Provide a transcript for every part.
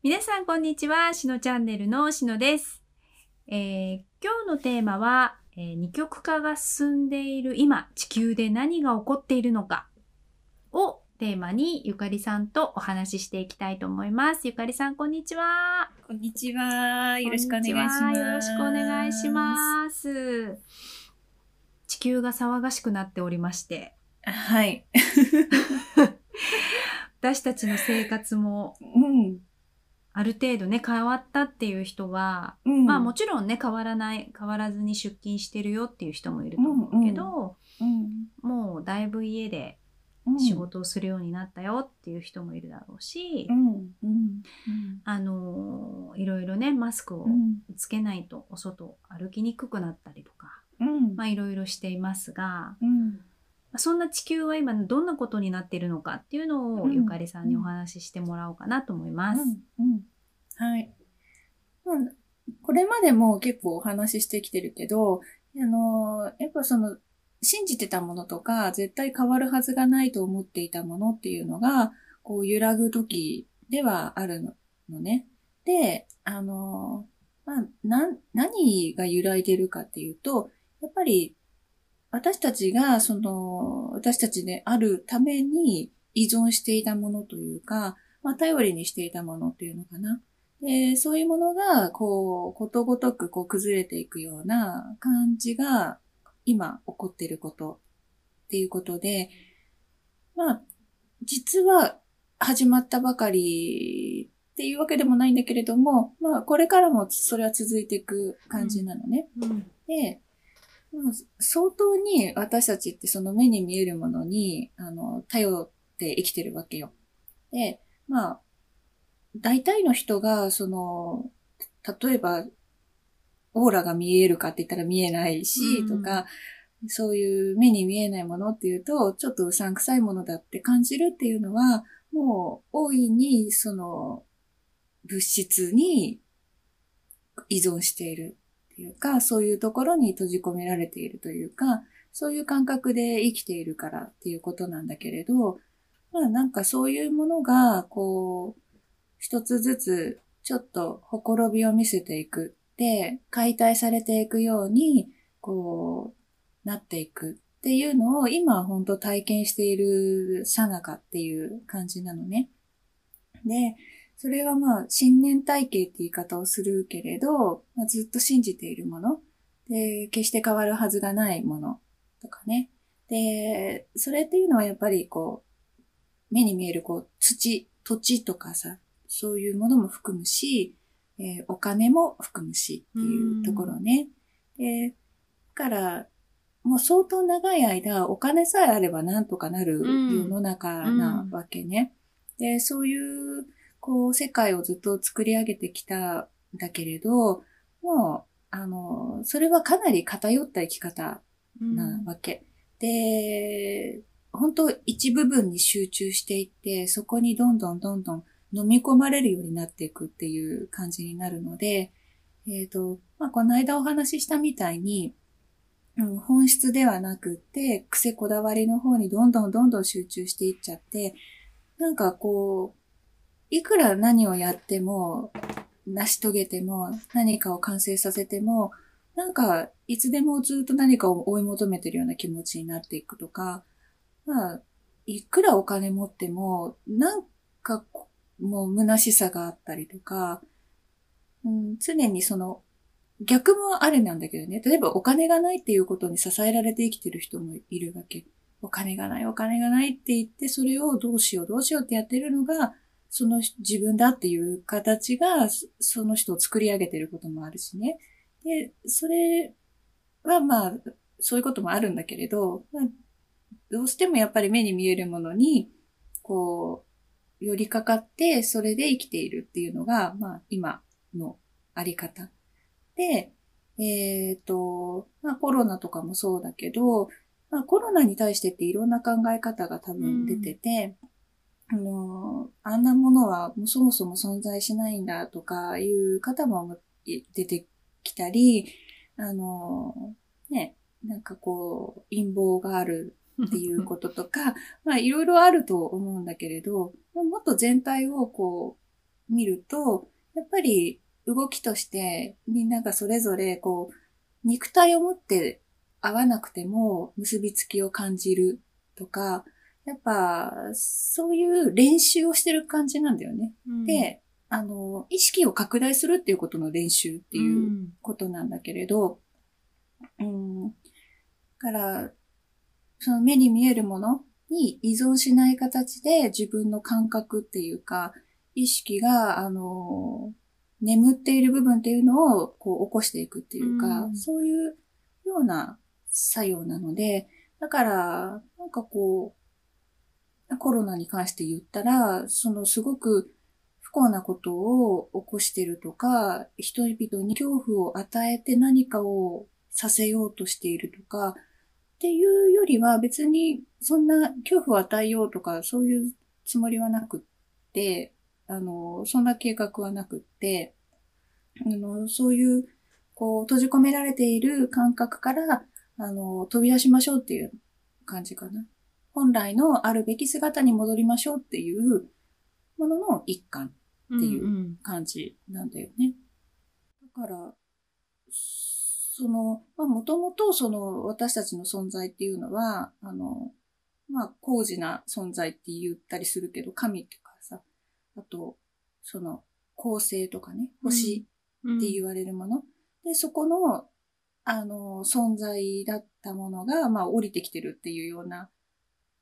皆さんこんにちは。しのチャンネルのしのです。えー今日のテーマは、えー二極化が進んでいる今、地球で何が起こっているのかをテーマにゆかりさんとお話ししていきたいと思います。ゆかりさんこんにちは。こんにちは。よろしくお願いします。よろしくお願いします。地球が騒がしくなっておりまして、す。はい。私たちの生活もうん。ある程度ね変わったっていう人はうん。まあもちろんね変わらない変わらずに出勤してるよっていう人もいると思うけど、うん。もうだいぶ家でうん仕。事をするようになったよっていう人もいるだろうし、うん。うん。あのーいろいろねマスクをうん。つけないとお外歩きにくくなったりとか、うん。まあいろいろしていますがうん。そんな地球は今どんなことになっているのかっていうのをゆかりさんにお話ししてもらおうかなと思います。うん。はい。まあ、これまでも結構お話ししてきてるけど、あの、やっぱその、信じてたものとか、絶対変わるはずがないと思っていたものっていうのが、こう揺らぐ時ではあるのね。で、あの、まあ、な、何が揺らいでるかっていうと、やっぱり、私たちが、その、私たちであるために依存していたものというか、まあ、頼りにしていたものっていうのかな。で、そういうものが、こう、ことごとく、こう、崩れていくような感じが、今、起こっていることっていうことで、まあ、実は、始まったばかりっていうわけでもないんだけれども、まあ、これからもそれは続いていく感じなのね。うんで、まあ相当に私たちってその目に見えるものに、あの、頼って生きてるわけよ。で、まあ、大体の人が、その、例えば、オーラが見えるかって言ったら見えないし、うんとか、そういう目に見えないものっていうと、ちょっとうさんくさいものだって感じるっていうのは、もう大いにその物質に依存しているっていうか、そういうところに閉じ込められているというか、そういう感覚で生きているからっていうことなんだけれど、まあなんかそういうものが、こう、一つずつちょっとほころびを見せていく。で、解体されていくように、こう、なっていくっていうのを今は本当体験しているさなかっていう感じなのね。で、それはまあ、信念体系って言い方をするけれど、まあ、ずっと信じているもの。で、決して変わるはずがないものとかね。で、それっていうのはやっぱりこう、目に見えるこう、土、土地とかさ、そういうものも含むし、えーお金も含むしっていうところね。で、だから、もう相当長い間、お金さえあればなんとかなるうん世の中なわけね。で、そういう、こう、世界をずっと作り上げてきたんだけれど、もう、あの、それはかなり偏った生き方なわけ。で、本当一部分に集中していって、そこにどんどんどんどん飲み込まれるようになっていくっていう感じになるので、えっ、と、まあ、この間お話ししたみたいに、うん、本質ではなくって、癖こだわりの方にどんどんどんどん集中していっちゃって、なんかこう、いくら何をやっても、成し遂げても、何かを完成させても、なんか、いつでもずっと何かを追い求めてるような気持ちになっていくとか、まあ、いくらお金持っても、なんか、もう虚しさがあったりとか、うん、常にその、逆もあれなんだけどね。例えばお金がないっていうことに支えられて生きてる人もいるわけ。お金がない、お金がないって言って、それをどうしよう、どうしようってやってるのが、その自分だっていう形が、そその人を作り上げてることもあるしね。で、それはまあ、そういうこともあるんだけれど、まあ、どうしてもやっぱり目に見えるものに、こう、寄りかかって、それで生きているっていうのが、まあ、今のあり方。で、えっ、と、まあコロナとかもそうだけど、まあコロナに対してっていろんな考え方が多分出てて、あの、あんなものはもうそもそも存在しないんだとかいう方も出てきたり、あの、ね、なんかこう、陰謀があるっていうこととか、まあいろいろあると思うんだけれど、もっと全体をこう見ると、やっぱり動きとしてみんながそれぞれこう、肉体を持って合わなくても結びつきを感じるとか、やっぱそういう練習をしてる感じなんだよね。うん、で、あの、意識を拡大するっていうことの練習っていうことなんだけれど、うん。だから、その目に見えるものに依存しない形で自分の感覚っていうか、意識が、あの、眠っている部分っていうのをこう起こしていくっていうか、うんそういうような作用なので、だから、なんかこう、コロナに関して言ったら、そのすごく不幸なことを起こしてるとか、人々に恐怖を与えて何かをさせようとしているとか、っていうよりは別にそんな恐怖を与えようとかそういうつもりはなくって、あの、そんな計画はなくって、あの、そういう、こう、閉じ込められている感覚から、あの、飛び出しましょうっていう感じかな。本来のあるべき姿に戻りましょうっていうものの一環っていうん感じなんだよね。だから、その、まあ、もともとその私たちの存在っていうのは、あの、まあ、高次な存在って言ったりするけど、神とかさ、あと、その、恒星とかね、星うんって言われるもの。で、そこの、あの、存在だったものが、まあ、降りてきてるっていうような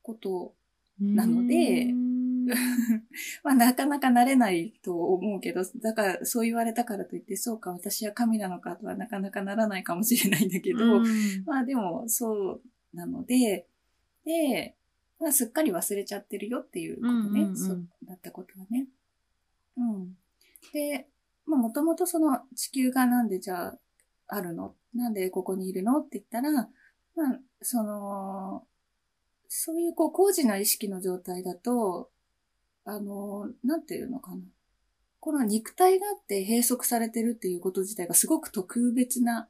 ことなのでうん。まあ、なかなかなれないと思うけど、だから、そう言われたからといって、そうか、私は神なのかとはなかなかならないかもしれないんだけど、うん。まあでも、そうなので、で、まあ、すっかり忘れちゃってるよっていうことね、うんうんうん。そうだったことはね。うん。で、まあ、もともとその地球がなんでじゃあ、あるの？なんでここにいるの？って言ったら、まあ、その、そういうこう、高次な意識の状態だと、あの、なんていうのかな。この肉体があって閉塞されてるっていうこと自体がすごく特別な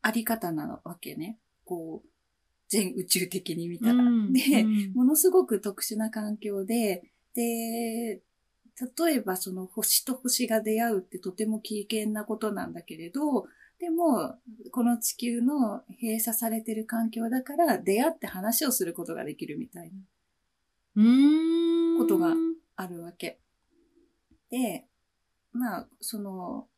あり方なわけね。こう、全宇宙的に見たら。うんで、うんものすごく特殊な環境で、で、例えばその星と星が出会うってとても危険なことなんだけれど、でも、この地球の閉鎖されてる環境だから出会って話をすることができるみたいな、うんことがあるわけ。で、まあ、その、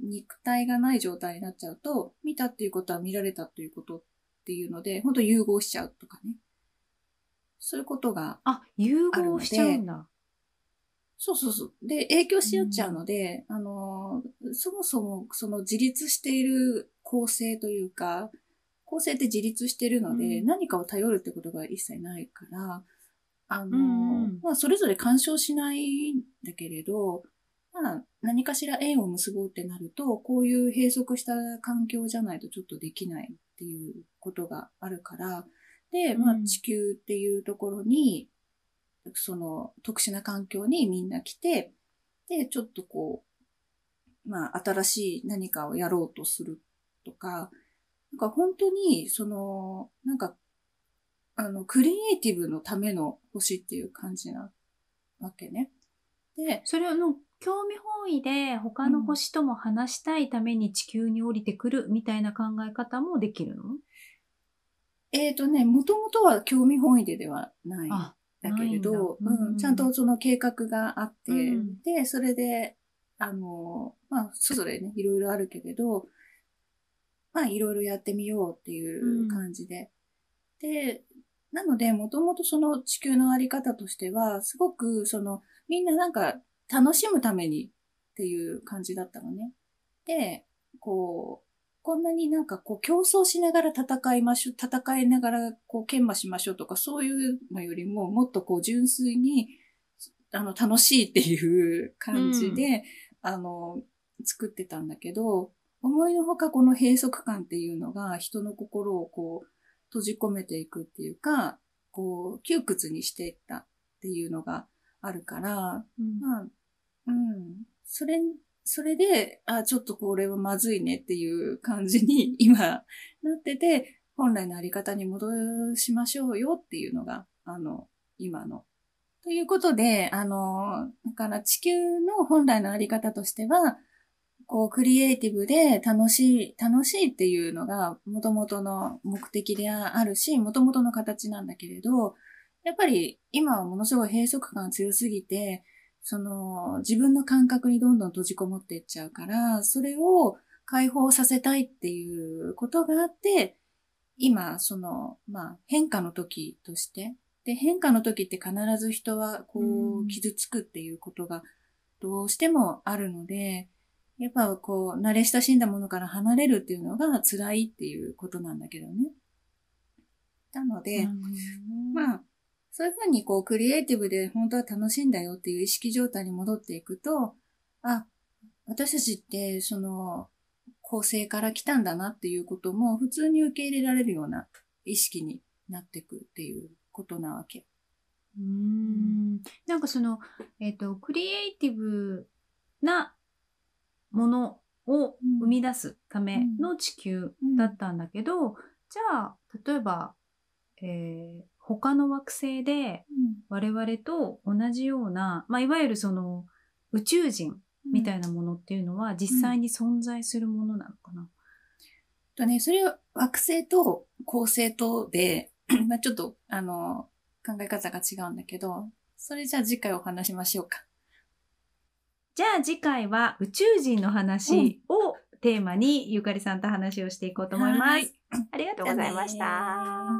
肉体がない状態になっちゃうと、見たっていうことは見られたということっていうので、本当融合しちゃうとかね。そういうことがあ、融合しちゃうんだ。そうそうそう。で、影響し合っちゃうので、あの、そもそもその自立している構成というか、構成って自立してるので、うん。何かを頼るってことが一切ないから、あの、うんうん。まあ、それぞれ干渉しないんだけれど、まあ、何かしら縁を結ぼうってなると、こういう閉塞した環境じゃないとちょっとできないっていうことがあるから、で、まあう、ん地球っていうところに、その特殊な環境にみんな来て、で、ちょっとこう、まあ、新しい何かをやろうとするとか、なんか本当に、その、なんか、あの、クリエイティブのための星っていう感じなわけね。で、それの興味本位で他の星とも話したいために地球に降りてくるみたいな考え方もできるの？えっ、とね、もともとは興味本位でではない。あ、だけれど、ないんだうん、ちゃんとその計画があって、うんで、それで、あの、まあ、それぞれね、いろいろあるけれど、まあ、いろいろやってみようっていう感じで。で、なので、もともとその地球のあり方としては、すごく、その、みんななんか、楽しむためにっていう感じだったのね。で、こう、こんなになんかこう競争しながら戦いましょう、戦いながらこう研磨しましょうとかそういうのよりももっとこう純粋にあの楽しいっていう感じで、あの作ってたんだけど、思いのほかこの閉塞感っていうのが人の心をこう閉じ込めていくっていうか、こう窮屈にしていったっていうのがあるから、うんまあ、うん。それ、それで、あ、ちょっとこれはまずいねっていう感じに 今なってて、本来のあり方に戻しましょうよっていうのが、あの、今の。ということで、あの、だから地球の本来のあり方としては、こう、クリエイティブで楽しい、楽しいっていうのが元々の目的であるし、元々の形なんだけれど、やっぱり今はものすごい閉塞感強すぎて、その自分の感覚にどんどん閉じこもっていっちゃうから、それを解放させたいっていうことがあって、今、その、まあ、変化の時として、で、変化の時って必ず人はこう、傷つくっていうことがどうしてもあるので、やっぱこう、慣れ親しんだものから離れるっていうのが辛いっていうことなんだけどね。なので、まあ、そういうふうにこう、クリエイティブで本当は楽しいんだよっていう意識状態に戻っていくと、あ、私たちってその、構成から来たんだなっていうことも普通に受け入れられるような意識になっていくっていうことなわけ。うん。なんかその、えっ、ー、と、クリエイティブなものを生み出すための地球だったんだけど、うん、じゃあ、例えば、えー、他の惑星で我々と同じような、まあ、いわゆるその宇宙人みたいなものっていうのは実際に存在するものなのかな、うん、とね、それは惑星と恒星とで、まあちょっと、あの、考え方が違うんだけど、それじゃあ次回お話しましょうか。じゃあ次回は宇宙人の話をテーマにゆかりさんと話をしていこうと思います。ありがとうございました。